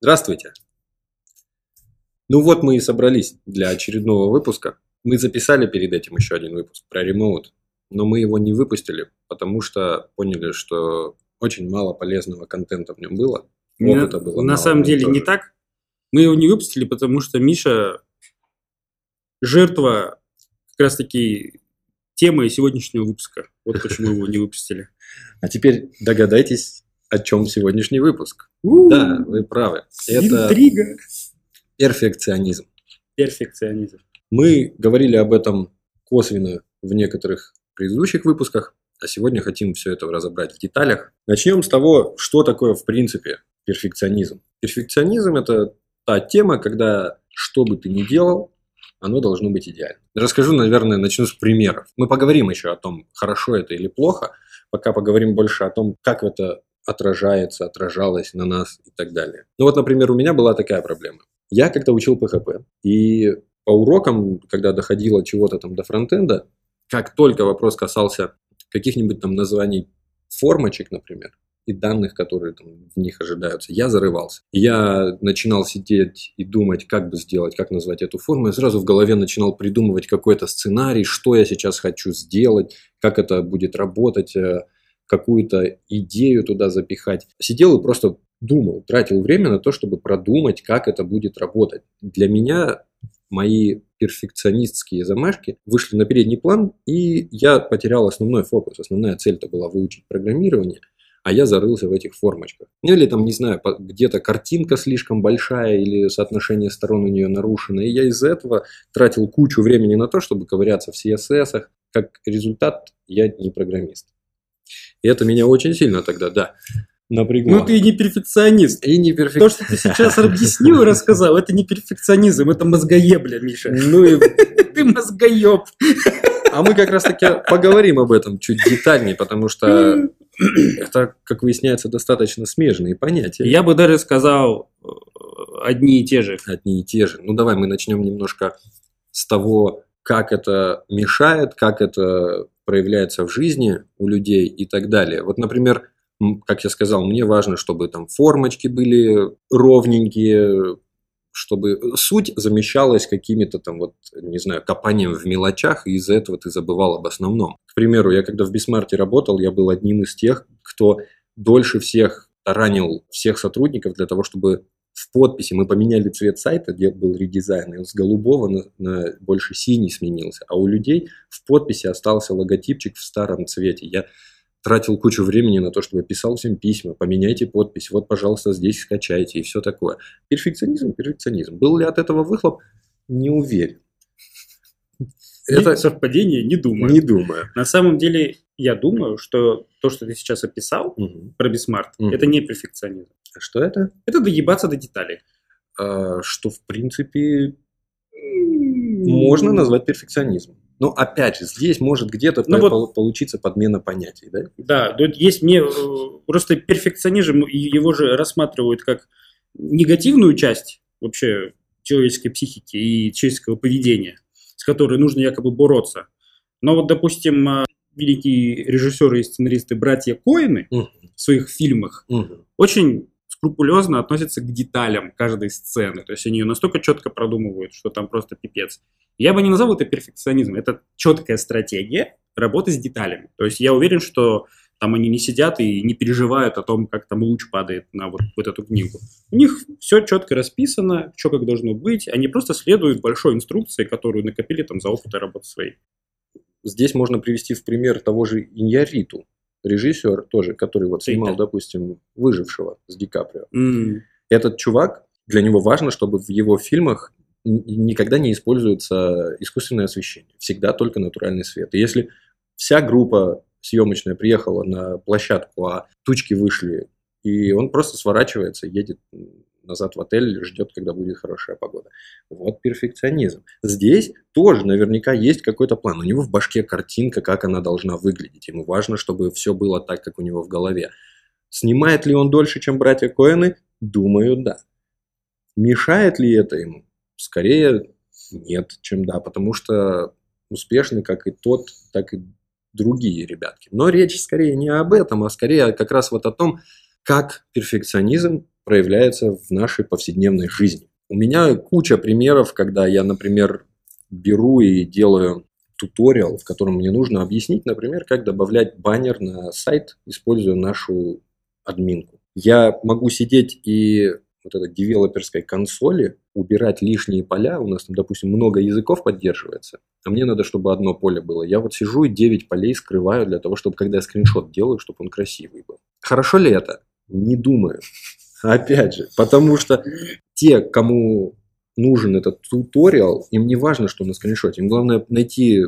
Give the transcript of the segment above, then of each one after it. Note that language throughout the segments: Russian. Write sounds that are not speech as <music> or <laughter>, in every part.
Здравствуйте! Ну вот мы и собрались для очередного выпуска. Мы записали перед этим еще один выпуск про ремоут, но мы его не выпустили, потому что поняли, что очень мало полезного контента в нем было. Опыта было на самом деле тоже. не так. Мы его не выпустили, потому что Миша жертва как раз таки темы сегодняшнего выпуска. Вот почему его не выпустили. <laughs> А теперь догадайтесь, о чем сегодняшний выпуск. У-у-у. Да, вы правы. Это Интрига. перфекционизм. Перфекционизм. Мы говорили об этом косвенно в некоторых предыдущих выпусках, а сегодня хотим все это разобрать в деталях. Начнем с того, что такое в принципе перфекционизм. Перфекционизм – это та тема, когда что бы ты ни делал, оно должно быть идеально. Расскажу, наверное, начну с примеров. Мы поговорим еще о том, хорошо это или плохо, пока поговорим больше о том, как это отражается, отражалось на нас и так далее. Ну вот, например, у меня была такая проблема. Я когда учил PHP, и по урокам, когда доходило чего-то там до фронтенда, как только вопрос касался каких-нибудь там названий формочек, например, и данных, которые там в них ожидаются, я зарывался. Я начинал сидеть и думать, как бы сделать, как назвать эту форму. Я сразу в голове начинал придумывать какой-то сценарий, что я сейчас хочу сделать, как это будет работать, э, какую-то идею туда запихать. Сидел и просто думал, тратил время на то, чтобы продумать, как это будет работать. Для меня мои перфекционистские замашки вышли на передний план, и я потерял основной фокус. Основная цель-то была выучить программирование, а я зарылся в этих формочках. Ну или там, не знаю, где-то картинка слишком большая или соотношение сторон у нее нарушено, и я из-за этого тратил кучу времени на то, чтобы ковыряться в CSS. Как результат, я не программист. И это меня очень сильно тогда, да, напрягло. Ну, ты не перфекционист. И не перфекционист. То, что ты сейчас <laughs> объяснил и рассказал, это не перфекционизм, это мозгоебля, Миша. Ну и... <laughs> Ты мозгоеб. А мы как раз-таки поговорим об этом чуть детальнее, потому что <laughs> это, как выясняется, достаточно смежные понятия. Я бы даже сказал э, одни и те же. Одни и те же. Ну, давай мы начнем немножко с того, как это мешает, как это проявляется в жизни у людей и так далее. Вот, например, как я сказал, мне важно, чтобы там формочки были ровненькие, чтобы суть замещалась какими-то там вот, не знаю, копанием в мелочах, и из-за этого ты забывал об основном. К примеру, я когда в Бисмарте работал, я был одним из тех, кто дольше всех ранил всех сотрудников для того, чтобы в подписи мы поменяли цвет сайта, где был редизайн, и он с голубого на, на больше синий сменился, а у людей в подписи остался логотипчик в старом цвете. Я тратил кучу времени на то, чтобы писал всем письма, поменяйте подпись, вот, пожалуйста, здесь скачайте и все такое. Перфекционизм, перфекционизм. Был ли от этого выхлоп? Не уверен. Это совпадение, не думаю. Не думаю. На самом деле, я думаю, что то, что ты сейчас описал угу. про Бисмарт, угу. это не перфекционизм. А что это? Это доебаться до деталей. А, что, в принципе, можно назвать перфекционизмом. Но опять же, здесь может где-то ну, по- вот, получиться подмена понятий, да? Да, есть мне э, просто перфекционизм, его же рассматривают как негативную часть вообще человеческой психики и человеческого поведения, с которой нужно якобы бороться. Но вот, допустим, э, великие режиссеры и сценаристы братья Коины в своих фильмах очень скрупулезно относятся к деталям каждой сцены. То есть они ее настолько четко продумывают, что там просто пипец. Я бы не назвал это перфекционизмом. Это четкая стратегия работы с деталями. То есть я уверен, что там они не сидят и не переживают о том, как там луч падает на вот, вот эту книгу. У них все четко расписано, что как должно быть. Они просто следуют большой инструкции, которую накопили там за опыт работы своей. Здесь можно привести в пример того же Иньяриту, режиссер тоже, который вот снимал, Рита. допустим, «Выжившего» с Ди Каприо. Mm. Этот чувак, для него важно, чтобы в его фильмах никогда не используется искусственное освещение. Всегда только натуральный свет. И если вся группа съемочная приехала на площадку, а тучки вышли, и он просто сворачивается, едет назад в отель, ждет, когда будет хорошая погода. Вот перфекционизм. Здесь тоже наверняка есть какой-то план. У него в башке картинка, как она должна выглядеть. Ему важно, чтобы все было так, как у него в голове. Снимает ли он дольше, чем братья Коэны? Думаю, да. Мешает ли это ему? Скорее нет, чем да, потому что успешны как и тот, так и другие ребятки. Но речь скорее не об этом, а скорее как раз вот о том, как перфекционизм проявляется в нашей повседневной жизни. У меня куча примеров, когда я, например, беру и делаю туториал, в котором мне нужно объяснить, например, как добавлять баннер на сайт, используя нашу админку. Я могу сидеть и вот этой девелоперской консоли убирать лишние поля. У нас там, допустим, много языков поддерживается, а мне надо, чтобы одно поле было. Я вот сижу и 9 полей скрываю для того, чтобы, когда я скриншот делаю, чтобы он красивый был. Хорошо ли это? Не думаю. <laughs> Опять же, потому что те, кому нужен этот туториал, им не важно, что на скриншоте. Им главное найти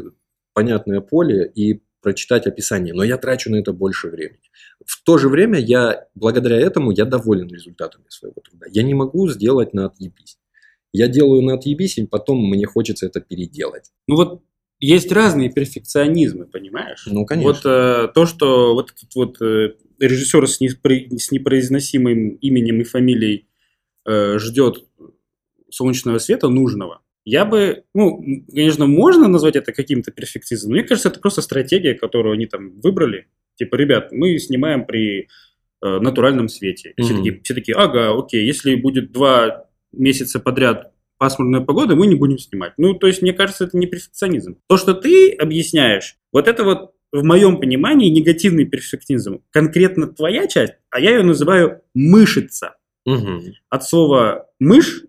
понятное поле и прочитать описание. Но я трачу на это больше времени. В то же время я, благодаря этому, я доволен результатами своего труда. Я не могу сделать на отъебись. Я делаю на отъебись, и потом мне хочется это переделать. Ну вот есть разные перфекционизмы, понимаешь? Ну, конечно. Вот э, то, что вот этот вот э, режиссер с, неспро- с непроизносимым именем и фамилией э, ждет солнечного света нужного, я бы, ну, конечно, можно назвать это каким-то перфекционизмом, но мне кажется, это просто стратегия, которую они там выбрали. Типа, ребят, мы снимаем при э, натуральном свете. Mm-hmm. Все, такие, все такие, ага, окей, если будет два месяца подряд пасмурная погода, мы не будем снимать. Ну, то есть, мне кажется, это не перфекционизм. То, что ты объясняешь, вот это вот в моем понимании негативный перфекционизм. Конкретно твоя часть, а я ее называю мышица. Угу. От слова мышь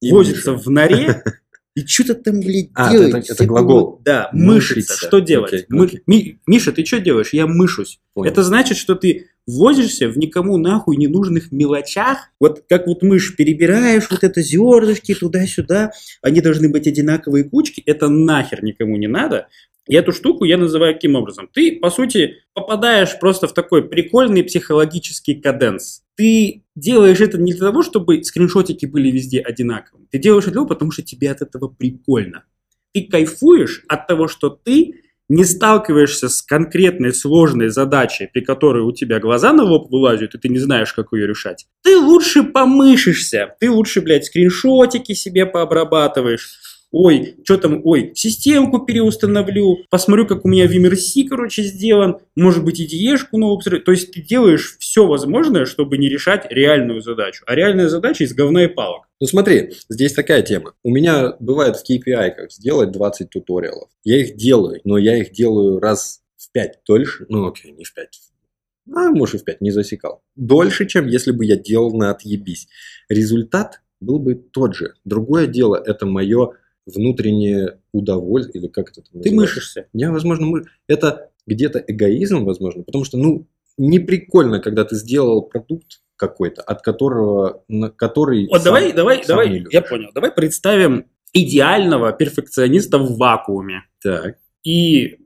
И возится мыша. в норе <laughs> и что-то там, блядь, А, делает. это- это глагол. Да, Мышится. Что делать? Мы- окей. Ми- Миша, ты что делаешь? Я мышусь. Понял. Это значит, что ты возишься в никому нахуй ненужных мелочах. Вот как вот мышь перебираешь вот это зернышки туда-сюда, они должны быть одинаковые кучки. Это нахер никому не надо. И эту штуку я называю каким образом? Ты, по сути, попадаешь просто в такой прикольный психологический каденс. Ты делаешь это не для того, чтобы скриншотики были везде одинаковыми. Ты делаешь это потому, что тебе от этого прикольно. Ты кайфуешь от того, что ты не сталкиваешься с конкретной сложной задачей, при которой у тебя глаза на лоб вылазят, и ты не знаешь, как ее решать. Ты лучше помышишься. Ты лучше, блядь, скриншотики себе пообрабатываешь. Ой, что там, ой, системку переустановлю, посмотрю, как у меня в MRC, короче, сделан, может быть, диешку новую посмотрю. То есть ты делаешь все возможное, чтобы не решать реальную задачу. А реальная задача из говна и палок. Ну смотри, здесь такая тема. У меня бывает в KPI как сделать 20 туториалов. Я их делаю, но я их делаю раз в 5 дольше. Ну окей, не в 5. А может и в 5, не засекал. Дольше, чем если бы я делал на отъебись. Результат был бы тот же. Другое дело, это мое внутреннее удовольствие, или как это там Ты называется? мышишься. Я, возможно, мы... это где-то эгоизм, возможно, потому что, ну, не прикольно, когда ты сделал продукт какой-то, от которого, на который Вот сам- давай, давай, давай, любишь. я понял. Давай представим идеального перфекциониста в вакууме. Так. И э,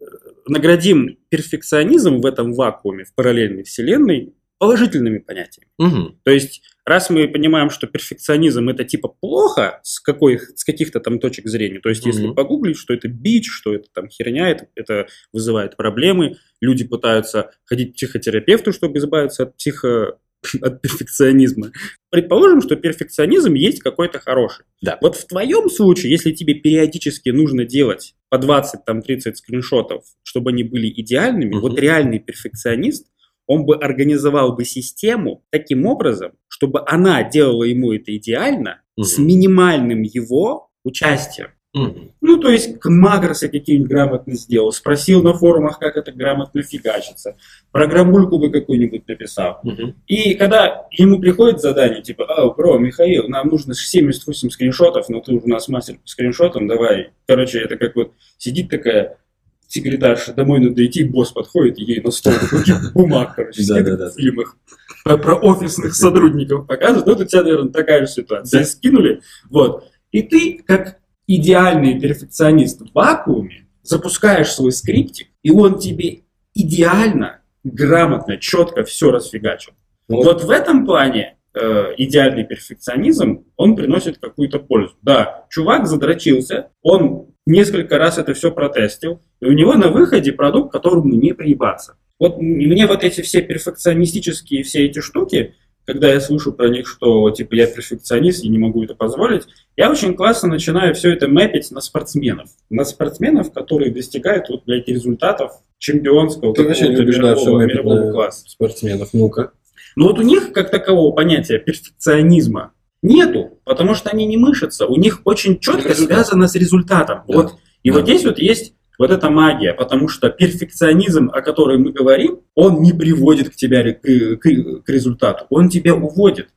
наградим перфекционизм в этом вакууме, в параллельной вселенной, положительными понятиями. Мгм. То есть, раз мы понимаем, что перфекционизм это типа плохо с, какой, с каких-то там точек зрения, то есть, если Мгм. погуглить, что это бич, что это там херня, это, это вызывает проблемы, люди пытаются ходить к психотерапевту, чтобы избавиться от психо <laughs> от перфекционизма. Предположим, что перфекционизм есть какой-то хороший. Да. Вот в твоем случае, если тебе периодически нужно делать по 20-30 скриншотов, чтобы они были идеальными, Мгм. вот реальный перфекционист, он бы организовал бы систему таким образом, чтобы она делала ему это идеально с Мгм. минимальным его участием. Мгм. Ну, то есть макросы какие-нибудь грамотно сделал, спросил на форумах, как это грамотно фигачится, программульку бы какую-нибудь написал. Мгм. И когда ему приходит задание, типа, а, бро, Михаил, нам нужно 78 скриншотов, но ты у нас мастер по скриншотам, давай. Короче, это как вот сидит такая секретарша, домой надо идти, босс подходит, и ей на стол <laughs> бумаг, короче, Да, да, да. в фильмах про, про офисных сотрудников показывают. Вот у тебя, наверное, такая же ситуация. Скинули, вот. И ты, как идеальный перфекционист в вакууме, запускаешь свой скриптик, и он тебе идеально, грамотно, четко все расфигачил. Ну, Вот в этом плане э, идеальный перфекционизм, он приносит какую-то пользу. Да, чувак задрочился, он несколько раз это все протестил, и у него на выходе продукт, которому не приебаться. Вот мне вот эти все перфекционистические все эти штуки, когда я слышу про них, что типа я перфекционист и не могу это позволить, я очень классно начинаю все это мэпить на спортсменов. На спортсменов, которые достигают вот, блядь, результатов чемпионского Ты вообще да, мирового, мэпить мирового класса. спортсменов. Ну-ка. Но вот у них как такового понятия перфекционизма нету, потому что они не мышатся. У них очень четко связано с результатом. Да. Вот, и да. вот здесь вот есть вот эта магия, потому что перфекционизм, о котором мы говорим, он не приводит к тебе к, к, к результату, он тебя уводит.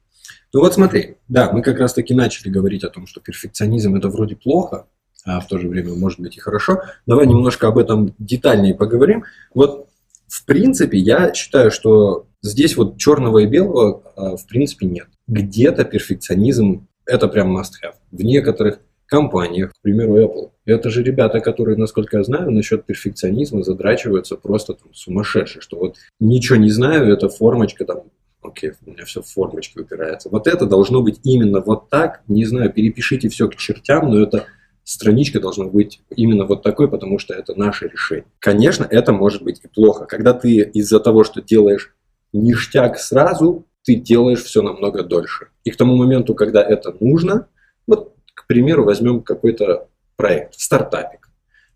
Ну вот смотри, да, мы как раз таки начали говорить о том, что перфекционизм это вроде плохо, а в то же время может быть и хорошо. Давай немножко об этом детальнее поговорим. Вот в принципе я считаю, что здесь вот черного и белого а, в принципе нет. Где-то перфекционизм это прям must have. В некоторых компаниях, к примеру, Apple. Это же ребята, которые, насколько я знаю, насчет перфекционизма задрачиваются просто там, сумасшедшие, что вот ничего не знаю, это формочка там, окей, у меня все в формочке упирается. Вот это должно быть именно вот так, не знаю, перепишите все к чертям, но это страничка должна быть именно вот такой, потому что это наше решение. Конечно, это может быть и плохо. Когда ты из-за того, что делаешь ништяк сразу, ты делаешь все намного дольше. И к тому моменту, когда это нужно, вот примеру, возьмем какой-то проект, стартапик.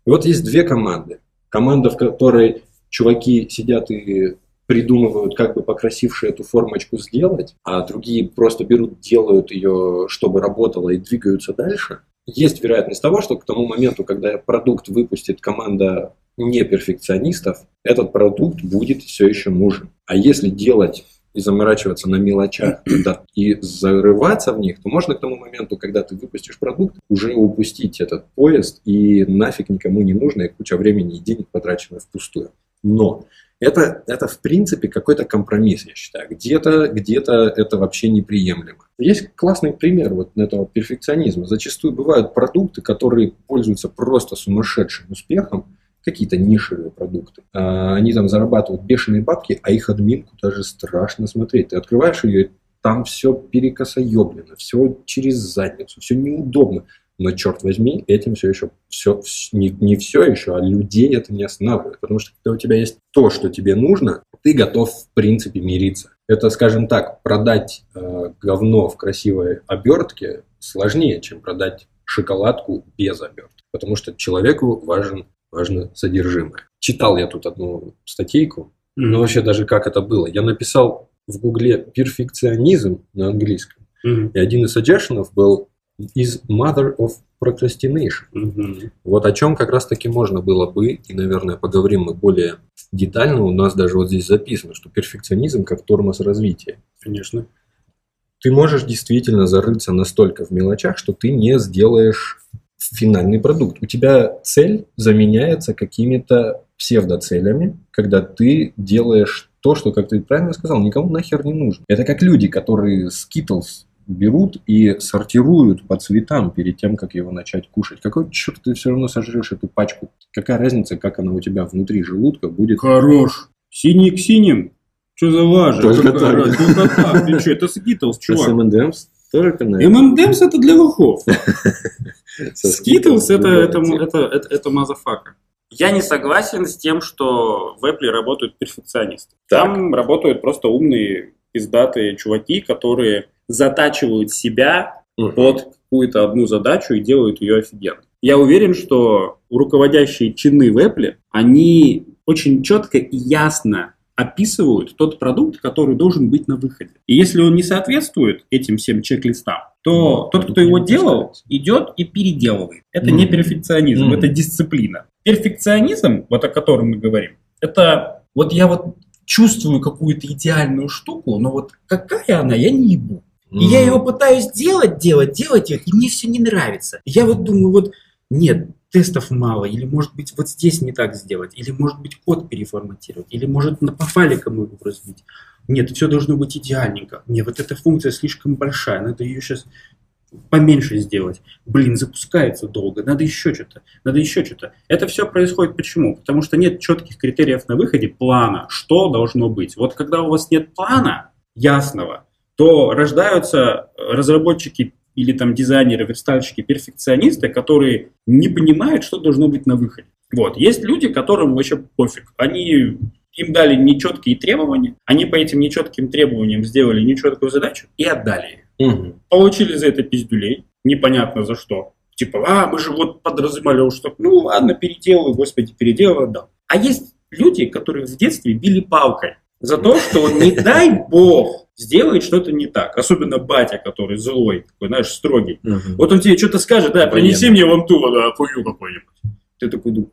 И вот есть две команды. Команда, в которой чуваки сидят и придумывают, как бы покрасивше эту формочку сделать, а другие просто берут, делают ее, чтобы работала и двигаются дальше. Есть вероятность того, что к тому моменту, когда продукт выпустит команда не перфекционистов, этот продукт будет все еще нужен. А если делать и заморачиваться на мелочах <clears throat> да, и зарываться в них, то можно к тому моменту, когда ты выпустишь продукт, уже упустить этот поезд и нафиг никому не нужно, и куча времени и денег потрачено впустую. Но это, это в принципе какой-то компромисс, я считаю. Где-то где это вообще неприемлемо. Есть классный пример вот этого перфекционизма. Зачастую бывают продукты, которые пользуются просто сумасшедшим успехом, какие-то нишевые продукты. А, они там зарабатывают бешеные бабки, а их админку даже страшно смотреть. Ты открываешь ее, там все перекосоеблено, все через задницу, все неудобно. Но, черт возьми, этим все еще, все, не, не все еще, а людей это не останавливает. Потому что когда у тебя есть то, что тебе нужно, ты готов, в принципе, мириться. Это, скажем так, продать э, говно в красивой обертке сложнее, чем продать шоколадку без обертки. Потому что человеку важен важно содержимое. Читал я тут одну статейку, mm-hmm. но вообще даже как это было. Я написал в гугле перфекционизм на английском, mm-hmm. и один из сужденов был is mother of procrastination. Mm-hmm. Вот о чем как раз таки можно было бы, и, наверное, поговорим мы более детально. У нас даже вот здесь записано, что перфекционизм как тормоз развития. Конечно. Ты можешь действительно зарыться настолько в мелочах, что ты не сделаешь финальный продукт. У тебя цель заменяется какими-то псевдоцелями, когда ты делаешь то, что, как ты правильно сказал, никому нахер не нужно. Это как люди, которые Skittles берут и сортируют по цветам перед тем, как его начать кушать. Какой черт ты все равно сожрешь эту пачку? Какая разница, как она у тебя внутри желудка будет? Хорош. Синий к синим. Что за лажа? Только так. Только так. Ты что, это Skittles, чувак. M&M's? Тоже канал. M&M's это для лохов. <laughs> Это, это, это, это, это мазафака. Я не согласен с тем, что в Apple работают перфекционисты. Там работают просто умные, пиздатые чуваки, которые затачивают себя угу. под какую-то одну задачу и делают ее офигенно. Я уверен, что руководящие чины в Apple, они очень четко и ясно описывают тот продукт, который должен быть на выходе. И если он не соответствует этим всем чек-листам, то ну, тот, кто его делал, идет и переделывает. Это мм. не перфекционизм, мм. это дисциплина. Перфекционизм, вот о котором мы говорим, это вот я вот чувствую какую-то идеальную штуку, но вот какая она, я не ебу. И я его пытаюсь делать, делать, делать, и мне все не нравится. Я вот думаю, вот нет, тестов мало, или может быть вот здесь не так сделать, или может быть код переформатировать, или может по файликам его разбить. Нет, все должно быть идеальненько. Не, вот эта функция слишком большая, надо ее сейчас поменьше сделать. Блин, запускается долго, надо еще что-то, надо еще что-то. Это все происходит почему? Потому что нет четких критериев на выходе, плана, что должно быть. Вот когда у вас нет плана ясного, то рождаются разработчики или там дизайнеры, верстальщики, перфекционисты, которые не понимают, что должно быть на выходе. Вот. Есть люди, которым вообще пофиг. Они им дали нечеткие требования, они по этим нечетким требованиям сделали нечеткую задачу и отдали ее. Угу. Получили за это пиздюлей, непонятно за что. Типа, а, мы же вот подразумевали, что ну ладно, переделаю, господи, переделаю, отдал. А есть люди, которые в детстве били палкой. За то, что не дай бог, сделает что-то не так. Особенно батя, который злой, такой, знаешь, строгий. Мгм. Вот он тебе что-то скажет, да, принеси мне вон ту, да, хую какую-нибудь. Ты такой думаешь,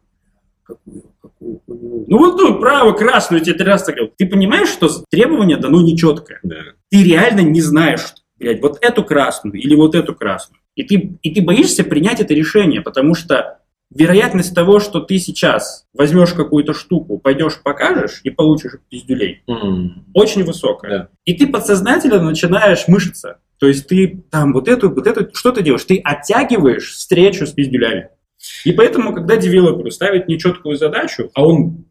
какую, какую хую? Ну вот ту, право, красную, тебе три раза говорил. Ты понимаешь, что требование дано нечеткое. Да. Ты реально не знаешь, блядь, вот эту красную или вот эту красную. И ты, и ты боишься принять это решение, потому что вероятность того, что ты сейчас возьмешь какую-то штуку, пойдешь покажешь и получишь пиздюлей, М. очень высокая. Да. И ты подсознательно начинаешь мышиться. То есть ты там вот эту, вот эту, что ты делаешь? Ты оттягиваешь встречу с пиздюлями. И поэтому, когда девелоперу ставят нечеткую задачу, а он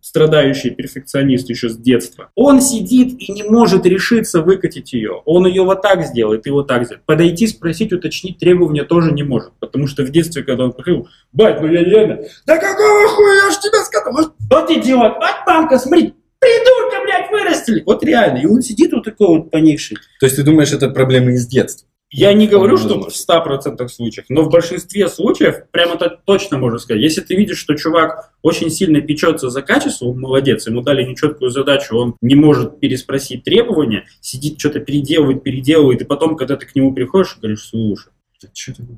страдающий перфекционист еще с детства, он сидит и не может решиться выкатить ее. Он ее вот так сделает и вот так сделает. Подойти, спросить, уточнить требования тоже не может. Потому что в детстве, когда он приходил, бать, ну я реально, да какого хуя, я ж тебе сказал, вот, идиот, вот мамка, смотри, придурка, блядь, вырастили. Вот реально. И он сидит вот такой вот поникший. То есть ты думаешь, это проблемы из детства? Я не говорю, что в 100% случаев, но в большинстве случаев прямо это точно можно сказать. Если ты видишь, что чувак очень сильно печется за качество, он молодец, ему дали нечеткую задачу, он не может переспросить требования, сидит, что-то переделывает, переделывает, и потом, когда ты к нему приходишь, говоришь, слушай,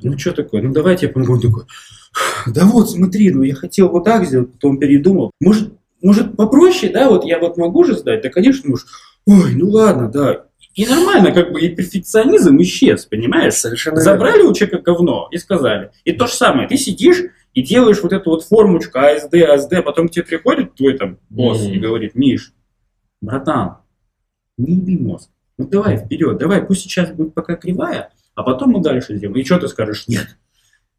ну что такое, ну давайте я помогу. Он такой, да вот, смотри, ну я хотел вот так сделать, потом передумал. Может, может попроще, да, вот я вот могу же сдать? Да, конечно, можешь. Ой, ну ладно, да. И нормально, как бы и перфекционизм исчез, понимаешь? Совершенно Забрали у человека говно и сказали. И то же самое, ты сидишь и делаешь вот эту вот формочку АСД, АСД, потом к тебе приходит твой там босс Мгм. и говорит, Миш, братан, не еби мозг. Ну давай вперед, давай, пусть сейчас будет пока кривая, а потом мы дальше сделаем. И что ты скажешь? Нет.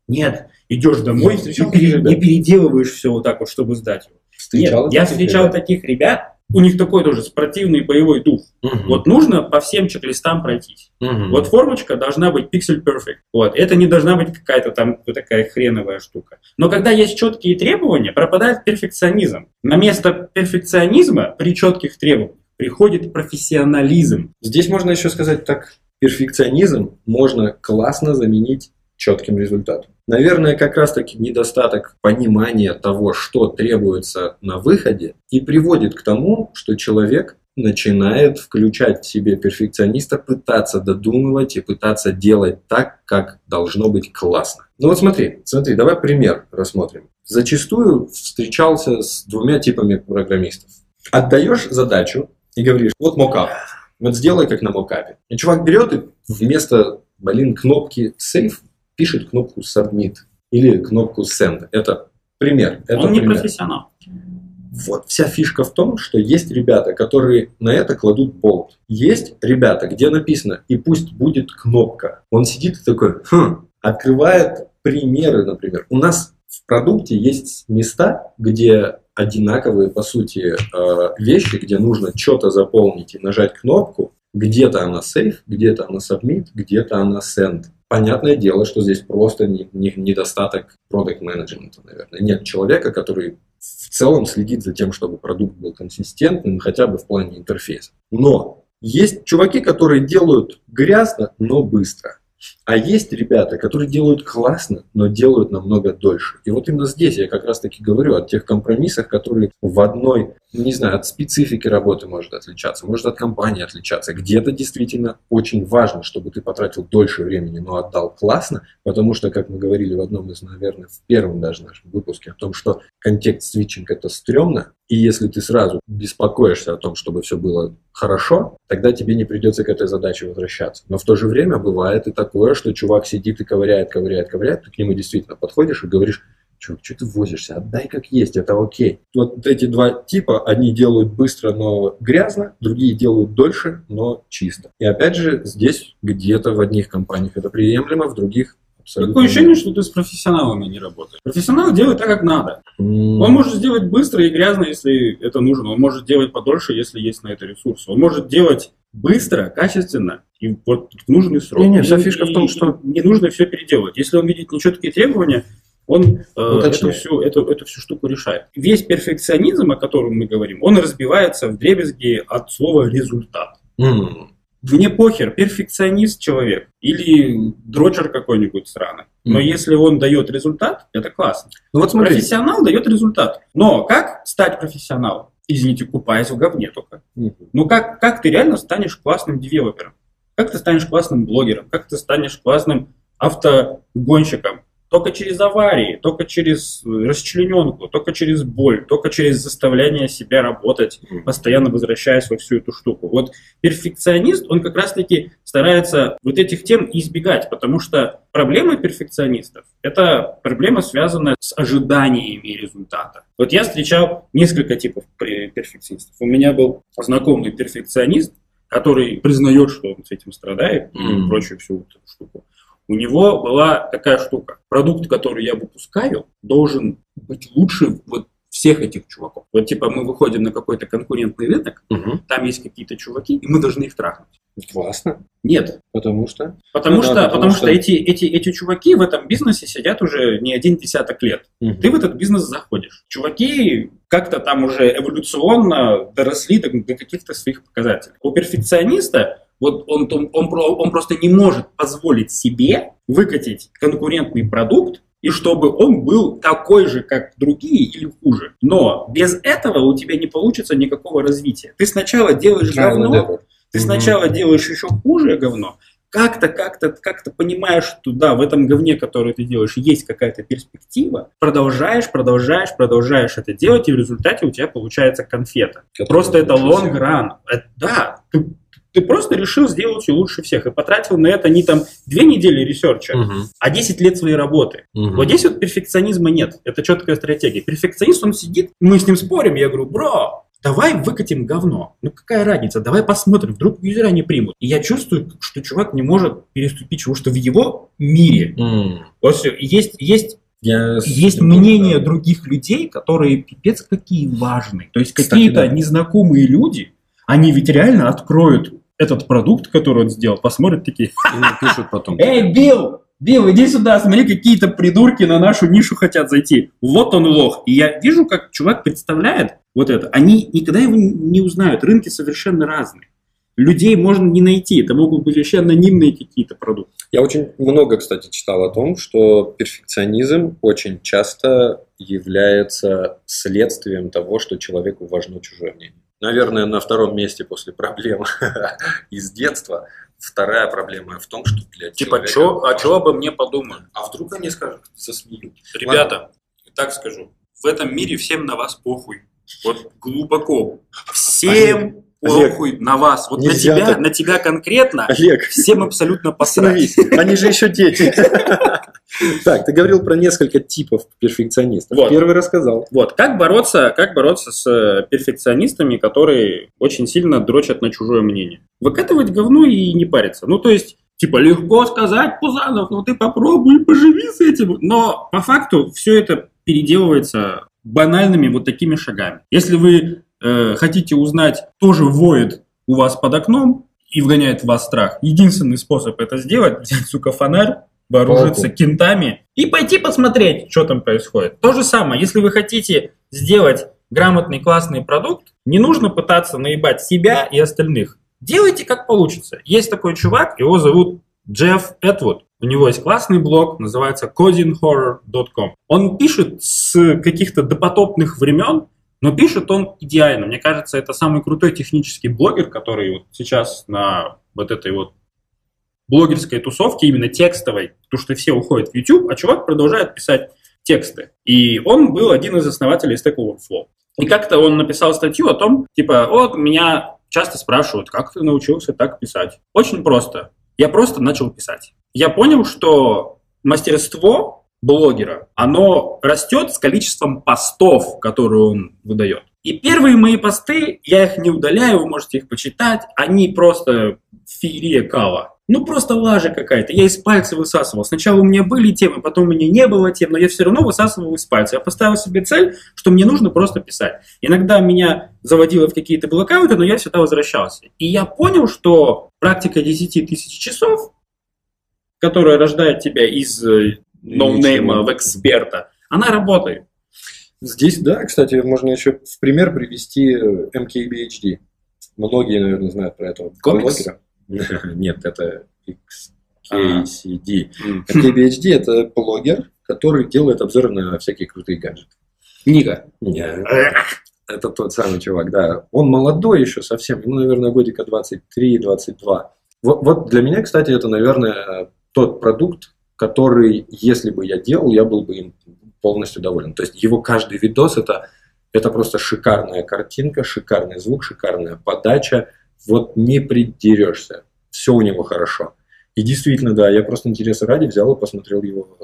Нет. Идешь домой встречал и, пере- и переделываешь все вот так вот, чтобы сдать его. Встречал Нет, я встречал ребят? таких ребят, у них такой тоже спортивный боевой дух. Мгм. Вот нужно по всем чек-листам пройтись. Мгм. Вот формочка должна быть pixel perfect. Вот. Это не должна быть какая-то там такая хреновая штука. Но когда есть четкие требования, пропадает перфекционизм. На место перфекционизма при четких требованиях приходит профессионализм. Здесь можно еще сказать так, перфекционизм можно классно заменить четким результатом. Наверное, как раз-таки недостаток понимания того, что требуется на выходе, и приводит к тому, что человек начинает включать в себе перфекциониста, пытаться додумывать и пытаться делать так, как должно быть классно. Ну вот смотри, смотри, давай пример рассмотрим. Зачастую встречался с двумя типами программистов. Отдаешь задачу и говоришь, вот мокап, вот сделай как на мокапе. И чувак берет и вместо, блин, кнопки save пишет кнопку submit или кнопку send. Это пример. Это Он не пример. профессионал. Вот вся фишка в том, что есть ребята, которые на это кладут болт. Есть ребята, где написано «и пусть будет кнопка». Он сидит и такой, хм, открывает примеры, например. У нас в продукте есть места, где одинаковые, по сути, э, вещи, где нужно что-то заполнить и нажать кнопку. Где-то она save, где-то она submit, где-то она send. Понятное дело, что здесь просто не- не- недостаток продукт менеджмента, наверное. Нет человека, который в целом следит за тем, чтобы продукт был консистентным, хотя бы в плане интерфейса. Но есть чуваки, которые делают грязно, но быстро. А есть ребята, которые делают классно, но делают намного дольше. И вот именно здесь я как раз таки говорю о тех компромиссах, которые в одной, не знаю, от специфики работы может отличаться, может от компании отличаться. Где-то действительно очень важно, чтобы ты потратил дольше времени, но отдал классно, потому что, как мы говорили в одном из, наверное, в первом даже нашем выпуске о том, что контекст-свитчинг это стрёмно, и если ты сразу беспокоишься о том, чтобы все было хорошо, тогда тебе не придется к этой задаче возвращаться. Но в то же время бывает и такое, что чувак сидит и ковыряет, ковыряет, ковыряет, ты к нему действительно подходишь и говоришь, чувак, что ты возишься, отдай как есть, это окей. Вот эти два типа, одни делают быстро, но грязно, другие делают дольше, но чисто. И опять же, здесь где-то в одних компаниях это приемлемо, в других абсолютно Такое ощущение, что ты с профессионалами не работаешь. Профессионал делает так, как надо. М, Он может сделать быстро и грязно, если это нужно. Он может делать подольше, если есть на это ресурсы. Он может делать быстро, качественно и вот в нужный срок. Не-не, вся фишка в том, что- не нужно все переделывать. Если он видит нечеткие требования, он э, эту, всю, эту, эту всю штуку решает. Весь перфекционизм, о котором мы говорим, он разбивается в дребезги от слова результат. м, Мне похер, перфекционист человек или дрочер какой-нибудь странный. Но Мгм. если он дает результат, это классно. Ну вот смотри, Профессионал дает результат. Но как стать профессионалом? извините, купаясь в говне только. Мгм. Ну как, как ты реально станешь классным девелопером? Как ты станешь классным блогером? Как ты станешь классным автогонщиком? Только через аварии, только через расчлененку, только через боль, только через заставляние себя работать, постоянно возвращаясь во всю эту штуку. Вот перфекционист, он как раз-таки старается вот этих тем избегать, потому что проблема перфекционистов – это проблема, связанная с ожиданиями результата. Вот я встречал несколько типов перфекционистов. У меня был знакомый перфекционист, который признает, что он с этим страдает и Мгм. прочую всю эту штуку. У него была такая штука. Продукт, который я выпускаю, должен быть лучше вот всех этих чуваков. Вот типа мы выходим на какой-то конкурентный рынок, Мгм. там есть какие-то чуваки, и мы должны их трахнуть. Классно. Нет, Потому что? потому Ну да, что, потому потому что, что- эти, эти, эти чуваки в этом бизнесе сидят уже не один десяток лет. Мгм. Ты в этот бизнес заходишь. Чуваки как-то там уже эволюционно доросли до, до каких-то своих показателей. У перфекциониста вот он, он, он он просто не может позволить себе выкатить конкурентный продукт, и чтобы он был такой же, как другие или хуже. Но без этого у тебя не получится никакого развития. Ты сначала делаешь and говно, error. ты сначала делаешь еще хуже говно, как-то, как-то, как-то понимаешь, что да, в этом говне, которое ты делаешь, есть какая-то перспектива, продолжаешь, продолжаешь, продолжаешь это делать, и в результате у тебя получается конфета. Который Просто это long run. Это- да, ты, ты просто решил сделать ее лучше всех и потратил на это не там две недели research а, Мгм. а 10 лет своей работы. Мгм. Вот здесь вот перфекционизма нет. Это четкая стратегия. Перфекционист, он сидит, мы с ним спорим, я говорю, бро, давай выкатим говно. Ну какая разница, давай посмотрим, вдруг юзера не примут. И я чувствую, что чувак не может переступить, потому что в его мире М. вот всё, есть, есть, Я есть мнение да. других людей, которые пипец какие важные. То есть какие-то да. незнакомые люди, они ведь реально откроют этот продукт, который он сделал, посмотрят такие, И напишут потом. Эй, Билл! Билл, иди сюда, смотри, какие-то придурки на нашу нишу хотят зайти. Вот он лох. И я вижу, как чувак представляет вот это. Они никогда его не узнают. Рынки совершенно разные. Людей можно не найти. Это могут быть вообще анонимные какие-то продукты. Я очень много, кстати, читал о том, что перфекционизм очень часто является следствием того, что человеку важно чужое мнение. Наверное, на втором месте после проблем <laughs> из детства. Вторая проблема в том, что для Типа, человека а что обо мне подумают? А вдруг они скажут, засмеют. Ребята, так скажу. В этом мире всем на вас похуй. Вот глубоко. Всем Олег, похуй на вас. Вот на тебя, так. на тебя конкретно Олег, всем абсолютно посрать. Они же еще дети. <laughs> <laughs> Так, ты говорил про несколько типов перфекционистов. Вот. Первый рассказал. Вот, как бороться, как бороться с э, перфекционистами, которые очень сильно дрочат на чужое мнение? Выкатывать говно и не париться. Ну, то есть, типа, легко сказать, Пузанов, ну ты попробуй, поживи с этим. Но по факту все это переделывается банальными вот такими шагами. Если вы э, хотите узнать, кто же воет у вас под окном и вгоняет в вас страх, единственный способ это сделать, взять, сука, фонарь, вооружиться Палку. кентами и пойти посмотреть, что там происходит. То же самое, если вы хотите сделать грамотный, классный продукт, не нужно пытаться наебать себя и остальных. Делайте как получится. Есть такой чувак, его зовут Джефф Этвуд. У него есть классный блог, называется codinghorror.com. Он пишет с каких-то допотопных времен, но пишет он идеально. Мне кажется, это самый крутой технический блогер, который вот сейчас на вот этой вот блогерской тусовке, именно текстовой, потому что все уходят в YouTube, а чувак продолжает писать тексты. И он был один из основателей Stack Overflow. И как-то он написал статью о том, типа, вот меня часто спрашивают, как ты научился так писать. Очень просто. Я просто начал писать. Я понял, что мастерство блогера, оно растет с количеством постов, которые он выдает. И первые мои посты, я их не удаляю, вы можете их почитать, они просто феерия кала. Ну, просто лажа какая-то. Я из пальца высасывал. Сначала у меня были темы, потом у меня не было тем, но я все равно высасывал из пальца. Я поставил себе цель, что мне нужно просто писать. Иногда меня заводило в какие-то блокауты, но я всегда возвращался. И я понял, что практика 10 тысяч часов, которая рождает тебя из э, ноунейма в эксперта, она работает. Здесь, да, кстати, можно еще в пример привести э, MKBHD. Многие, наверное, знают про этого блогера. <laughs> Нет, это XKCD. MKBHD – это блогер, который делает обзоры на всякие крутые гаджеты. Ника. Это тот самый чувак, да. Он молодой еще совсем, ему, наверное, годика 23-22. Вот, вот для меня, кстати, это, наверное, тот продукт, который, если бы я делал, я был бы им полностью доволен. То есть его каждый видос это, это просто шикарная картинка, шикарный звук, шикарная подача. Вот не придерешься. Все у него хорошо. И действительно, да, я просто интереса ради взял и посмотрел его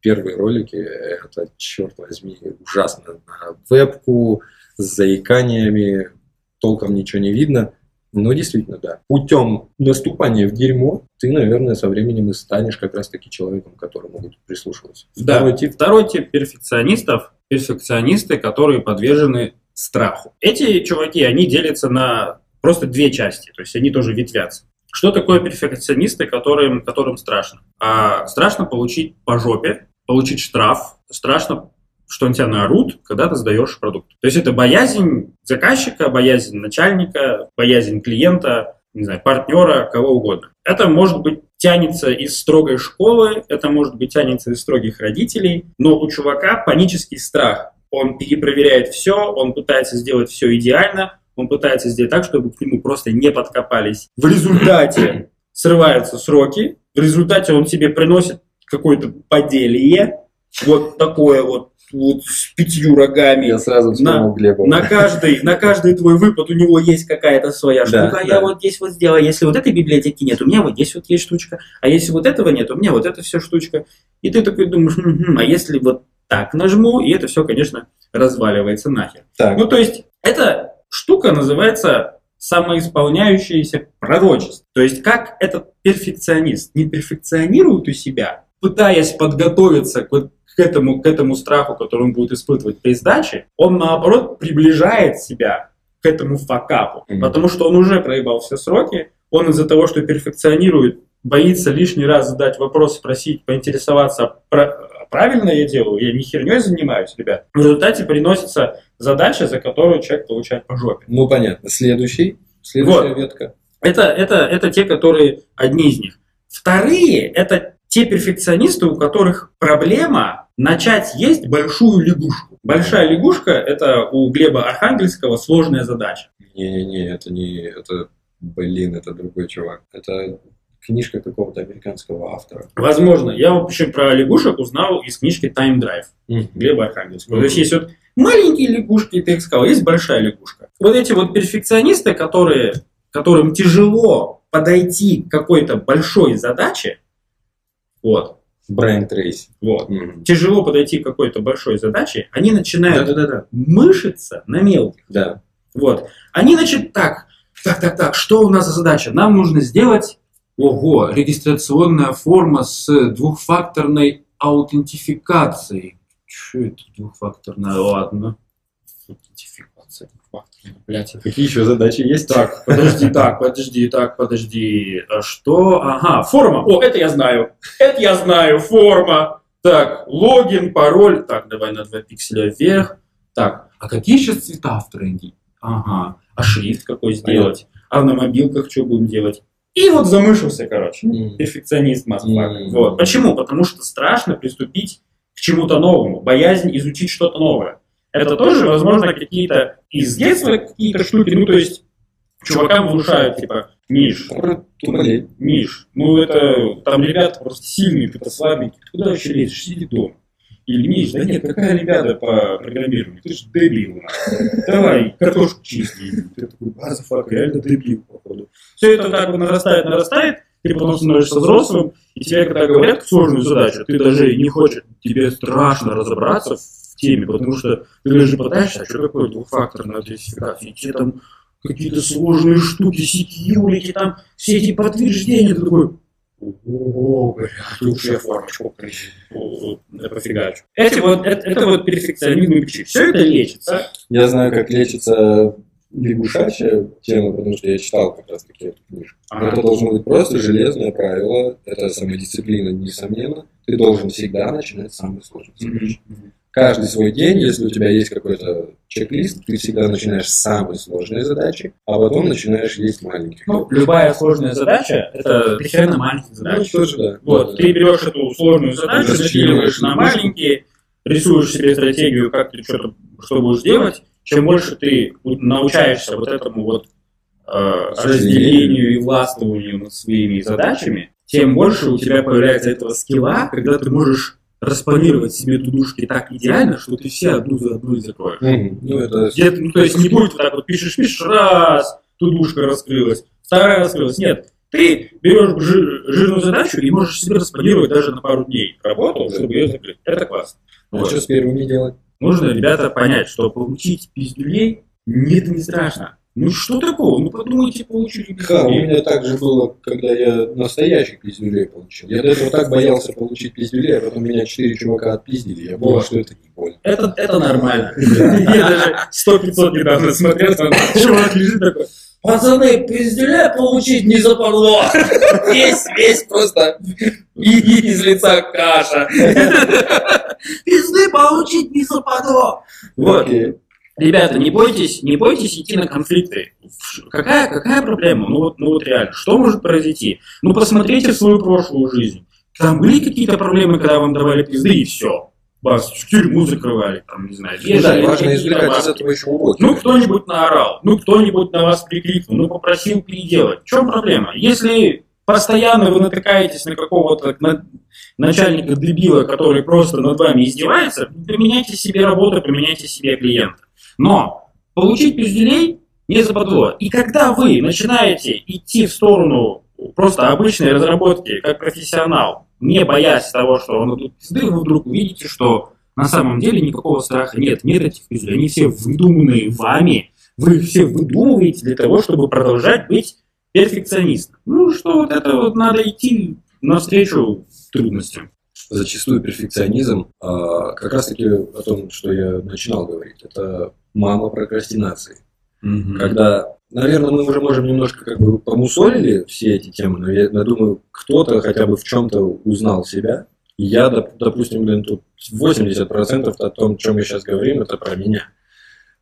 первые ролики. Это, черт возьми, ужасно. На вебку, с заиканиями, толком ничего не видно. Но действительно, да. Путем наступания в дерьмо ты, наверное, со временем и станешь как раз-таки человеком, который могут прислушиваться. Второй да. тип. Второй тип перфекционистов – перфекционисты, которые подвержены страху. Эти чуваки, они делятся на просто две части, то есть они тоже ветвятся. Что такое перфекционисты, которым, которым страшно? А, страшно получить по жопе, получить штраф, страшно что на тебя наорут, когда ты сдаешь продукт. То есть это боязнь заказчика, боязнь начальника, боязнь клиента, не знаю, партнера, кого угодно. Это может быть тянется из строгой школы, это может быть тянется из строгих родителей, но у чувака панический страх. Он перепроверяет все, он пытается сделать все идеально, он пытается сделать так, чтобы к нему просто не подкопались. В результате срываются сроки, в результате он себе приносит какое-то поделие, вот такое вот вот с пятью рогами. Я сразу на, Глеба. На каждый, на каждый твой выпад у него есть какая-то своя штука. Да, я да. вот здесь вот сделаю. Если вот этой библиотеки нет, у меня вот здесь вот есть штучка. А если вот этого нет, у меня вот это все штучка. И ты такой думаешь, а если вот так нажму, и это все, конечно, разваливается нахер. Так. Ну, то есть, эта штука называется самоисполняющееся пророчество. То есть, как этот перфекционист не перфекционирует у себя, пытаясь подготовиться к вот к этому, к этому страху, который он будет испытывать при сдаче, он наоборот приближает себя к этому факапу, mm-hmm. потому что он уже проебал все сроки, он из-за того, что перфекционирует, боится лишний раз задать вопрос, спросить, поинтересоваться, правильно я делаю, я не херней занимаюсь, ребят. В результате приносится задача, за которую человек получает по жопе. Ну, понятно. Следующий, следующая вот. ветка. Это, это, это те, которые одни из них. Вторые – это те перфекционисты, у которых проблема начать есть большую лягушку. Большая лягушка – это у Глеба Архангельского сложная задача. Не-не-не, это не… Это, блин, это другой чувак. Это книжка какого-то американского автора. Возможно. Я вообще про лягушек узнал из книжки Time Drive mm-hmm. Глеба Архангельского. Mm-hmm. То есть есть вот маленькие лягушки, ты их сказал, есть большая лягушка. Вот эти вот перфекционисты, которые, которым тяжело подойти к какой-то большой задаче, вот. Брайан Трейси. Вот. Mm-hmm. Тяжело подойти к какой-то большой задаче, они начинают да, да, да, мышиться на мелких. Да. Вот. Они, значит, так, так, так, так, что у нас за задача? Нам нужно сделать, ого, регистрационная форма с двухфакторной аутентификацией. Что это двухфакторная? Ладно. Аутентификация. Блять, какие еще задачи есть? Так, подожди, так, подожди, так, подожди. А что? Ага, форма. О, это я знаю. Это я знаю, форма. Так, логин, пароль. Так, давай на 2 пикселя вверх. Так, а какие сейчас цвета в тренде? Ага. А шрифт какой сделать? А на мобилках что будем делать? И вот замышился, короче. Mm. Перфекционист. Mm. Вот. Почему? Потому что страшно приступить к чему-то новому. Боязнь изучить что-то новое. Это тоже, возможно, какие-то из детства какие-то штуки, ну, то есть чувакам внушают, типа, Миш, Миш, ну это, там ребята просто сильные, ты-то слабенький, ты куда еще лезешь, сиди дома. Или Миш, да нет, какая олимпиада по программированию, ты же дебил, давай картошку чисти. Ты такой, базафак, реально дебил, походу. Все это так вот нарастает, нарастает, ты потом становишься взрослым, и тебе когда говорят сложную задачу, ты даже не хочешь, тебе страшно разобраться теме, потому что ты даже пытаешься, а что такое двухфакторная аутентификация, тебе там какие-то сложные штуки, секьюрити, там все эти подтверждения, ты такой, о, блядь, лучше я формочку пофигачу. Эти вот, это, это вот перфекционизм и печи. Все это лечится. Я знаю, как лечится лягушачья тема, потому что я читал как раз таки эту книжку. Ага. Это должно быть просто железное правило, это самодисциплина, несомненно. Ты должен всегда начинать с самой сложной задачи. Mm-hmm каждый свой день, если у тебя есть какой-то чек-лист, ты всегда начинаешь с самой сложной задачи, а потом начинаешь есть маленькие. Ну, любая сложная задача – это дохерно маленькие задачи. Ну, тоже, да. Вот, да, ты берешь эту сложную задачу, разделиваешь на маленькие, рисуешь себе стратегию, как ты что-то что будешь делать, чем больше ты научаешься вот этому вот э, разделению и властвованию над своими задачами, тем больше у тебя появляется этого скилла, когда ты можешь распланировать себе тудушки так идеально, что ты все одну за одной закроешь. Мгм. Ну, это... Где-то, ну, то есть не будет вот так вот пишешь, пишешь, раз, тудушка раскрылась, вторая раскрылась. Нет, ты берешь жи- жирную задачу и можешь себе распланировать даже на пару дней работу, чтобы ее закрыть. Это классно. А Вот. что с первыми делать? Нужно, ребята, понять, что получить пиздюлей, не- это не страшно. Ну что такого? Ну подумайте, получили Ха, у меня так же было, когда я настоящих пиздюлей получил. Я до этого так боялся получить пиздюлей, а потом меня четыре чувака отпиздили. Я понял, Вот. что это не больно. Это, это нормально. <laughs> <laughs> Я даже 100-500 недавно смотрел, там чувак лежит такой, пацаны, пиздюля получить не западло. <laughs> Весь, весь просто и из лица каша. Пизды получить не западло. Вот. Ребята, не бойтесь, не бойтесь идти на конфликты. Какая, какая проблема? Ну вот, ну вот реально, что может произойти? Ну посмотрите свою прошлую жизнь. Там были какие-то проблемы, когда вам давали пизды и все. Вас в тюрьму закрывали, там, не знаю, Ну да, важно извлекать из этого еще уроки. Ну, кто-нибудь наорал, ну, кто-нибудь на вас прикрикнул, ну, попросил переделать. В чем проблема? Если постоянно вы натыкаетесь на какого-то на- начальника дебила, который просто над вами издевается, применяйте себе работу, применяйте себе клиента. Но получить пизделей не западло. И когда вы начинаете идти в сторону просто обычной разработки, как профессионал, не боясь того, что он тут пизды, вы вдруг увидите, что на самом деле никакого страха нет. Нет этих пиздюлей. Они все выдуманные вами. Вы их все выдумываете для того, чтобы продолжать быть перфекционистом. Ну, что вот это вот надо идти навстречу трудностям. Зачастую перфекционизм, а, как раз таки о том, что я начинал говорить, это мама прокрастинации. Когда, наверное, мы уже можем немножко как бы помусолили все эти темы, но я, я думаю, кто-то хотя бы в чем-то узнал себя. И я, доп- допустим, блин, тут 80% о том, о чем мы сейчас говорим, это про меня.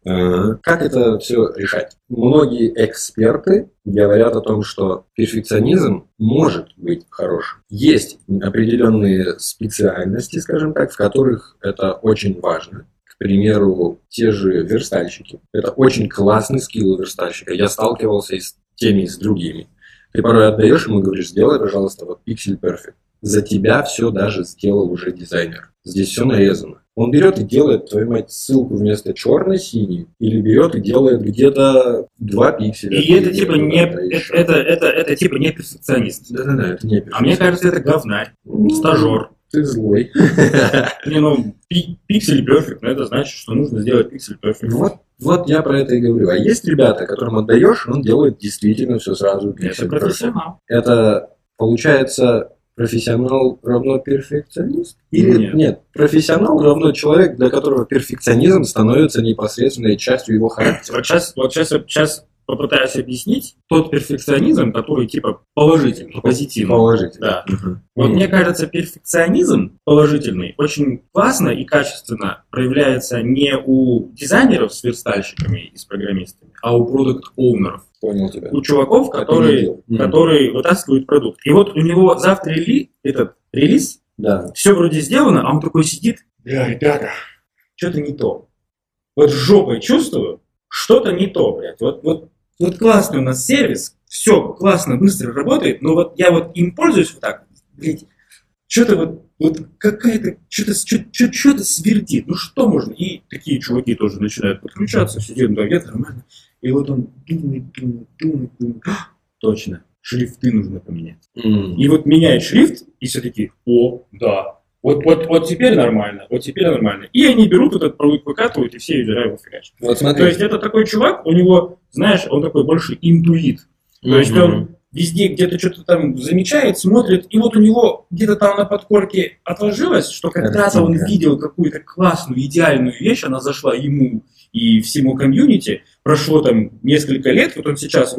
Э, Как это все решать? Многие эксперты говорят о том, что перфекционизм может быть хорошим. Есть определенные специальности, скажем так, в которых это очень важно. Примеру, те же верстальщики. Это очень классный скилл у верстальщика. Я сталкивался и с теми, и с другими. Ты порой отдаешь ему и говоришь, сделай, пожалуйста, вот Pixel Perfect. За тебя все даже сделал уже дизайнер. Здесь все нарезано. Он берет и делает, твою мать, ссылку вместо черной-синей, или берет и делает где-то два пикселя. И это типа не это, еще. это, это, это типа не перфекционист. Да-да-да, это не А мне кажется, это говнарь, Ну, стажер. Ты злой. <laughs> Не, ну, пи- пиксель перфект, но это значит, что нужно сделать пиксель перфект. Вот, вот я про это и говорю. А есть ребята, которым отдаешь, он делает действительно все сразу. Это профессионал. Это получается профессионал равно перфекционист? Или Нет. профессионал равно человек, для которого перфекционизм становится непосредственной частью его характера. Вот сейчас, вот сейчас, сейчас попытаюсь объяснить тот перфекционизм, который типа положительный, позитивный. Положительно. Да. Мгм. Вот мне кажется, перфекционизм положительный очень классно и качественно проявляется не у дизайнеров с верстальщиками и с программистами, а у продукт-оунеров. Понял тебя. У чуваков, которые, которые вытаскивают продукт. И вот у него завтра рели, этот релиз, Да. все вроде сделано, а он такой сидит, бля, ребята, что-то не то. Вот жопой чувствую, что-то не то, блядь. Вот, вот, вот классный у нас сервис, все классно, быстро работает, но вот я вот им пользуюсь вот так, блядь, что-то вот, вот какая-то, что-то, что-то, что-то свердит, ну что можно? И такие чуваки тоже начинают подключаться, сидят, да, где-то нормально. И вот он думает, думает, думает, думает, «А, точно, шрифты нужно поменять. М. И вот меняет шрифт, и все такие, о, да, вот, вот, вот теперь нормально, вот теперь нормально. И они берут этот продукт, выкатывают, и все юзера его фигачат. Вот смотри. То есть это такой чувак, у него, знаешь, он такой больше интуит. То есть он везде где-то что-то там замечает, смотрит, и вот у него где-то там на подкорке отложилось, что когда-то он видел какую-то классную, идеальную вещь, она зашла ему и всему комьюнити, прошло там несколько лет, вот он сейчас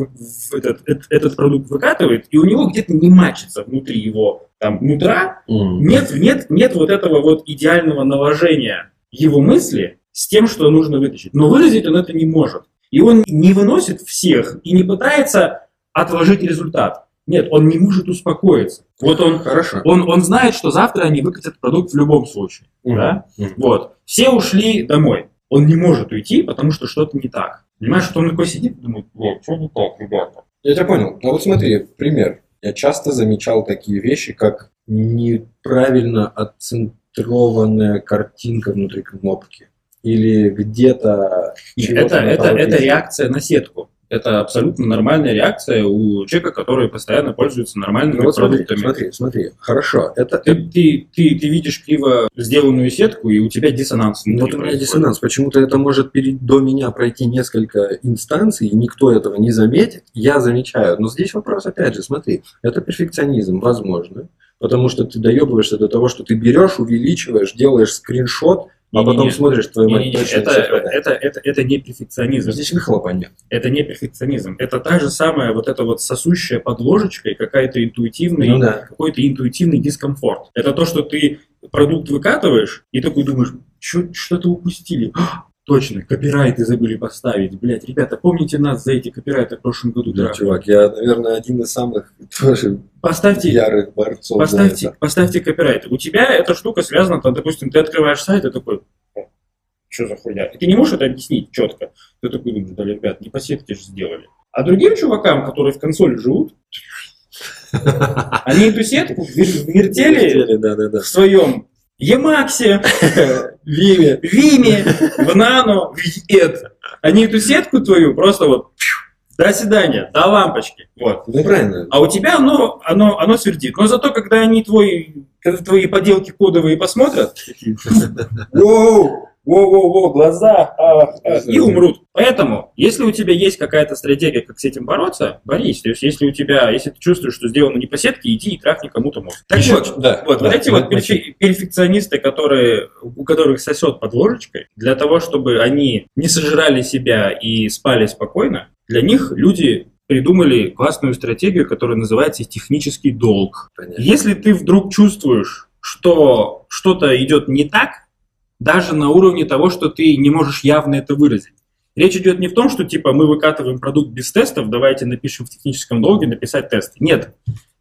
этот, эт- этот продукт выкатывает, и у него где-то не мачится внутри его там нутра, нет, нет, нет вот этого вот идеального наложения его мысли с тем, что нужно вытащить. Но выразить он это не может. И он не выносит всех и не пытается отложить результат. Нет, он не может успокоиться. Вот он, Хорошо. он, он знает, что завтра они выкатят продукт в любом случае. Мгм. Да? Мгм. Вот. Все ушли домой. он не может уйти, потому что что-то не так. Понимаешь, что он такой сидит и думает, блядь, что не так, ребята? Я тебя понял. А вот смотри, пример. Я часто замечал такие вещи, как неправильно отцентрованная картинка внутри кнопки. Или где-то... Это, это, это реакция на сетку. Это абсолютно нормальная реакция у человека, который постоянно пользуется нормальными Ну вот смотри, продуктами. смотри, смотри. Хорошо. Это, Ты, ты, ты, ты видишь криво сделанную сетку, и у тебя диссонанс. Вот у меня происходит. диссонанс. Почему-то это может перед, до меня пройти несколько инстанций, и никто этого не заметит. Я замечаю. Но здесь вопрос, опять же, смотри, это перфекционизм, возможно. Потому что ты доебываешься до того, что ты берешь, увеличиваешь, делаешь скриншот, а Не-не-не. потом смотришь, твою мать, точно это, не совпадает. это, это, это не перфекционизм. Здесь выхлопа нет. Это не перфекционизм. Это та же самая вот эта вот сосущая под ложечкой какая-то интуитивный, Ну да. какой-то интуитивный дискомфорт. Это то, что ты продукт выкатываешь и такой думаешь, «Чё- что-то упустили. А, Точно, копирайты забыли поставить. Блять, ребята, помните нас за эти копирайты в прошлом году? Да, чувак, я, наверное, один из самых тоже Поставьте, ярых борцов за поставьте, это. поставьте копирайт. У тебя эта штука связана, там, допустим, ты открываешь сайт и такой, что за хуйня? И ты не можешь это объяснить четко. Ты такой думаешь, да, ребят, не по сетке же сделали. А другим чувакам, которые в консоли живут, <laughs> они эту сетку вер- вертели в своем Емаксе, <laughs> Виме. Виме, в Нано, в Ед. Они эту сетку твою просто вот до свидания, до лампочки. Вот. Ну, правильно. А у тебя оно, оно, оно свердит. Но зато, когда они твой, когда твои поделки кодовые посмотрят, такие, <laughs> воу, воу, глаза, и умрут. Поэтому, если у тебя есть какая-то стратегия, как с этим бороться, борись. То есть, если у тебя, если ты чувствуешь, что сделано не по сетке, иди и трахни кому-то мозг. Так Еще- вот, да, вот, да, вот эти да, вот да. перфе- перфекционисты, которые, у которых сосет под ложечкой, для того, чтобы они не сожрали себя и спали спокойно, для них люди придумали классную стратегию, которая называется технический долг. Понятно. Если ты вдруг чувствуешь, что что-то идет не так, даже на уровне того, что ты не можешь явно это выразить. Речь идет не в том, что типа мы выкатываем продукт без тестов, давайте напишем в техническом долге написать тесты. Нет.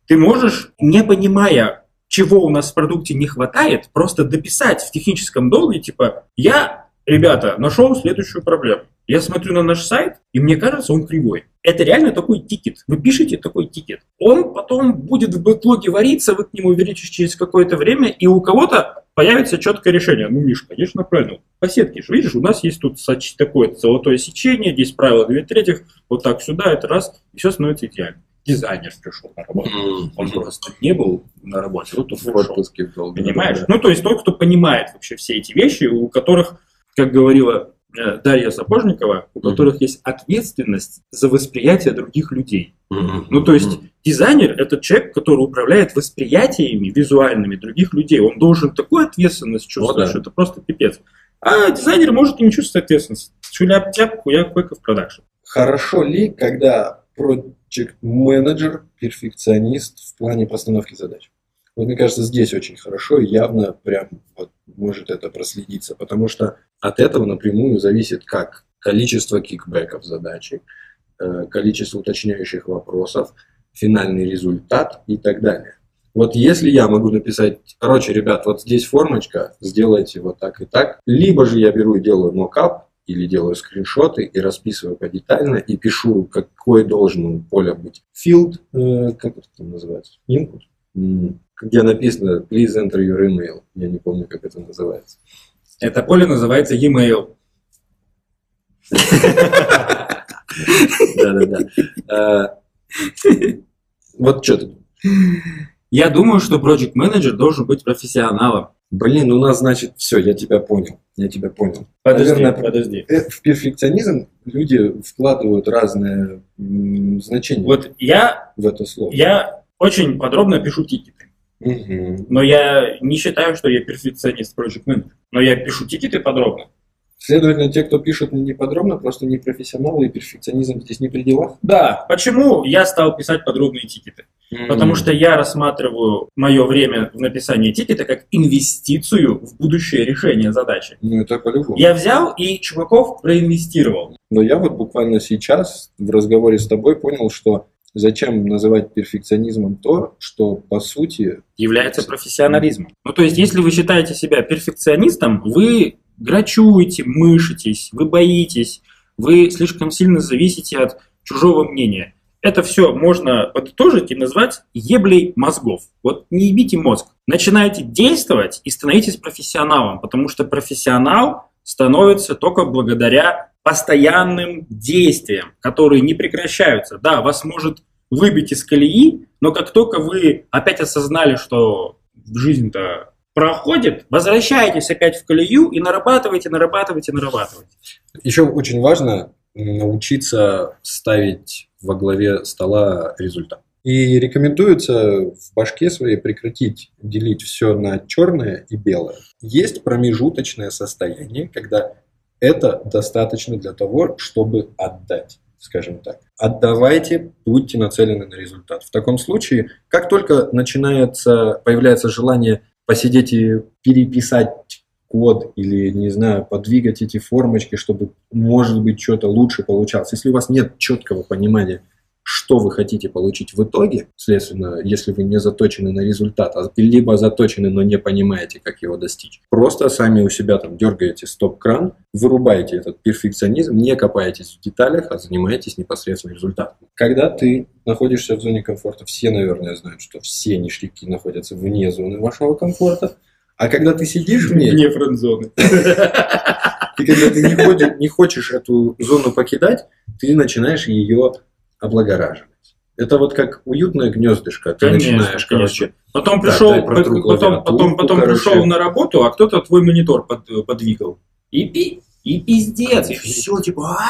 Ты можешь, не понимая, чего у нас в продукте не хватает, просто дописать в техническом долге, типа, я, ребята, нашел следующую проблему. Я смотрю на наш сайт, и мне кажется, он кривой. Это реально такой тикет. Вы пишете такой тикет. Он потом будет в бэклоге вариться, вы к нему вернетесь через какое-то время, и у кого-то появится четкое решение. Ну, Миш, конечно, правильно. По сетке же, видишь, у нас есть тут такое золотое сечение, здесь правило 2 третьих, вот так сюда, это раз, и все становится идеально. Дизайнер пришел на работу. Он просто не был на работе, вот он пришел. Понимаешь? Ну, то есть тот, кто понимает вообще все эти вещи, у которых, как говорила э, Дарья Сапожникова, у которых есть ответственность за восприятие других людей. Ну, то есть дизайнер – это человек, который управляет восприятиями визуальными других людей. Он должен такую ответственность чувствовать, да. что это просто пипец. А дизайнер может и не чувствовать ответственности. Шуляп-тяп, хуяк в продакшн. Хорошо ли, когда project менеджер перфекционист в плане постановки задач? Вот мне кажется, здесь очень хорошо и явно прям вот может это проследиться, потому что от этого напрямую зависит как количество кикбэков задачи, количество уточняющих вопросов, финальный результат и так далее. Вот если я могу написать, короче, ребят, вот здесь формочка, сделайте вот так и так, либо же я беру и делаю мокап, или делаю скриншоты и расписываю подетально, и пишу, какой должен у поля быть field, э, как это там называется, input, где написано please enter your email, я не помню, как это называется. Это поле называется e-mail. <laughs> Да-да-да. Э, Вот что ты Я думаю, что project менеджер должен быть профессионалом. Блин, у нас, значит, все, я тебя понял. Я тебя понял. Подожди, Наверное, подожди. э, В перфекционизм люди вкладывают разное значение Вот я, в это слово. я очень подробно пишу тикеты. Мгм. Но я не считаю, что я перфекционист project менеджер. Но я пишу тикеты подробно. Следовательно, те, кто пишут не подробно, просто не профессионалы, и перфекционизм здесь не при делах. Да, почему я стал писать подробные тикеты? Потому что я рассматриваю мое время в написании тикета как инвестицию в будущее решение задачи. Ну, это по-любому. Я взял и чуваков проинвестировал. Но я вот буквально сейчас в разговоре с тобой понял, что зачем называть перфекционизмом то, что по сути... Является профессионализмом. Ну, то есть, если вы считаете себя перфекционистом, вы грачуете, мышитесь, вы боитесь, вы слишком сильно зависите от чужого мнения. Это все можно подытожить и назвать еблей мозгов. Вот не ебите мозг. Начинайте действовать и становитесь профессионалом, потому что профессионал становится только благодаря постоянным действиям, которые не прекращаются. Да, вас может выбить из колеи, но как только вы опять осознали, что жизнь-то проходит, возвращаетесь опять в колею и нарабатываете, нарабатываете, нарабатываете. Еще очень важно научиться ставить во главе стола результат. И рекомендуется в башке своей прекратить делить все на черное и белое. Есть промежуточное состояние, когда это достаточно для того, чтобы отдать скажем так. Отдавайте, будьте нацелены на результат. В таком случае, как только начинается, появляется желание посидеть и переписать код или, не знаю, подвигать эти формочки, чтобы, может быть, что-то лучше получалось. Если у вас нет четкого понимания, что вы хотите получить в итоге, следственно, если вы не заточены на результат, а либо заточены, но не понимаете, как его достичь, просто сами у себя там дергаете стоп-кран, вырубаете этот перфекционизм, не копаетесь в деталях, а занимаетесь непосредственно результатом. Когда ты находишься в зоне комфорта, все, наверное, знают, что все ништяки находятся вне зоны вашего комфорта, а когда ты сидишь в ней... Вне френд-зоны. <laughs> И когда ты не, ходишь, не хочешь эту зону покидать, ты начинаешь ее облагораживать. Это вот как уютное гнездышко. Ты конечно, начинаешь, конечно. короче, Потом пришел, протру потом, потом, потом короче. пришел на работу, а кто-то твой монитор под- подвигал. И, пи, и пиздец, и все, типа, «А,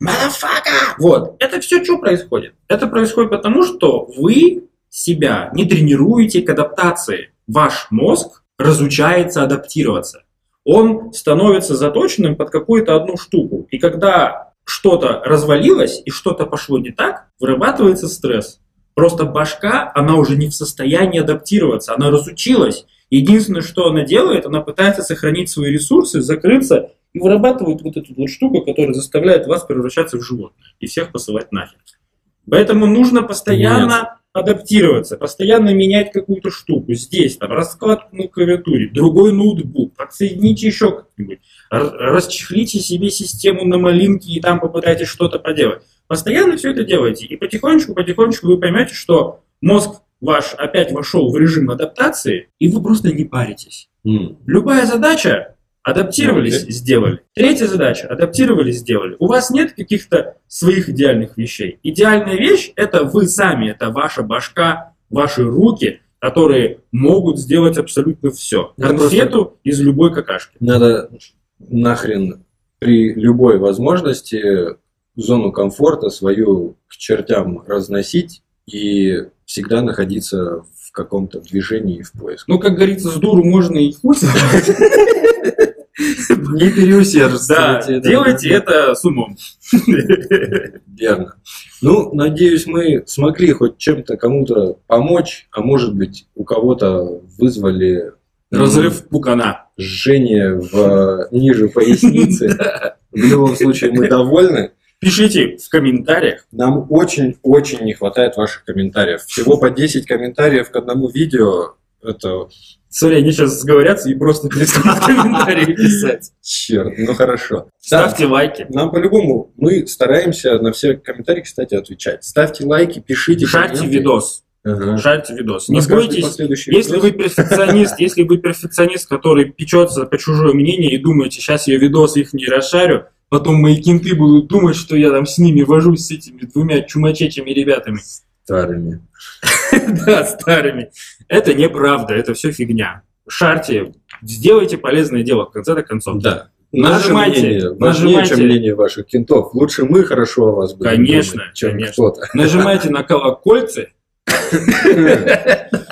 мадафака! Вот, это все что происходит? Это происходит потому, что вы себя не тренируете к адаптации. Ваш мозг разучается адаптироваться. Он становится заточенным под какую-то одну штуку. И когда что-то развалилось и что-то пошло не так, вырабатывается стресс. Просто башка, она уже не в состоянии адаптироваться, она разучилась. Единственное, что она делает, она пытается сохранить свои ресурсы, закрыться и вырабатывает вот эту вот штуку, которая заставляет вас превращаться в животное и всех посылать нахер. Поэтому нужно постоянно адаптироваться, постоянно менять какую-то штуку. Здесь там раскладку на клавиатуре, другой ноутбук, подсоедините еще как-нибудь, расчехлите себе систему на малинке и там попытайтесь что-то поделать. Постоянно все это делайте, и потихонечку-потихонечку вы поймете, что мозг ваш опять вошел в режим адаптации, и вы просто не паритесь. м, Любая задача, адаптировались, сделали. Третья задача, адаптировались, сделали. У вас нет каких-то своих идеальных вещей. Идеальная вещь – это вы сами, это ваша башка, ваши руки, которые могут сделать абсолютно все. Конфету из любой какашки. надо нахрен при любой возможности зону комфорта свою к чертям разносить и всегда находиться в каком-то движении и в поиске. Ну, как говорится, с дуру можно и хуй. <laughs> <laughs> Не переусердствуйте. Да, делайте это с умом. Верно. Ну, надеюсь, мы смогли хоть чем-то кому-то помочь, а может быть, у кого-то вызвали Разрыв пукана. жжение в ниже поясницы. В любом случае, мы довольны. Пишите в комментариях. Нам очень-очень не хватает ваших комментариев. Всего по 10 комментариев к одному видео. Это Смотри, они сейчас сговорятся и просто перестанут комментарии писать. черт, ну хорошо. Да, Ставьте лайки. нам по-любому, мы стараемся на все комментарии, кстати, отвечать. Ставьте лайки, пишите. Комменты. видос. Ага. Шарьте видос. Не бойтесь. Если видос- вы перфекционист, <laughs> если вы перфекционист, который печется по чужое мнение и думаете, сейчас я видосы их не расшарю, потом мои кенты будут думать, что я там с ними вожусь, с этими двумя чумачечими ребятами. старыми. <laughs> Да, старыми. Это неправда, это все фигня. Шарьте, сделайте полезное дело в конце-то концов. Да. Наше Нажимайте, мнение важнее, нажимайте. чем мнение ваших кентов. Лучше мы хорошо о вас будем Конечно, думать, чем конечно. кто-то. <laughs> Нажимайте на колокольцы, <laughs>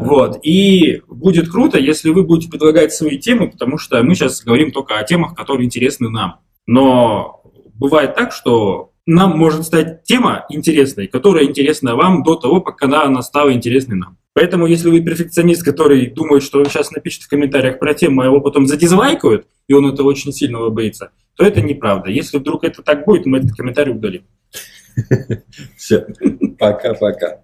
Вот. И будет круто, если вы будете предлагать свои темы, потому что мы сейчас говорим только о темах, которые интересны нам. Но бывает так, что нам может стать тема интересной, которая интересна вам до того, пока она, стала интересной нам. Поэтому, если вы перфекционист, который думает, что сейчас напишет в комментариях про тему, а его потом задизлайкают, и он этого очень сильно боится, то это неправда. Если вдруг это так будет, мы этот комментарий удалим. <laughs> Все. Пока-пока.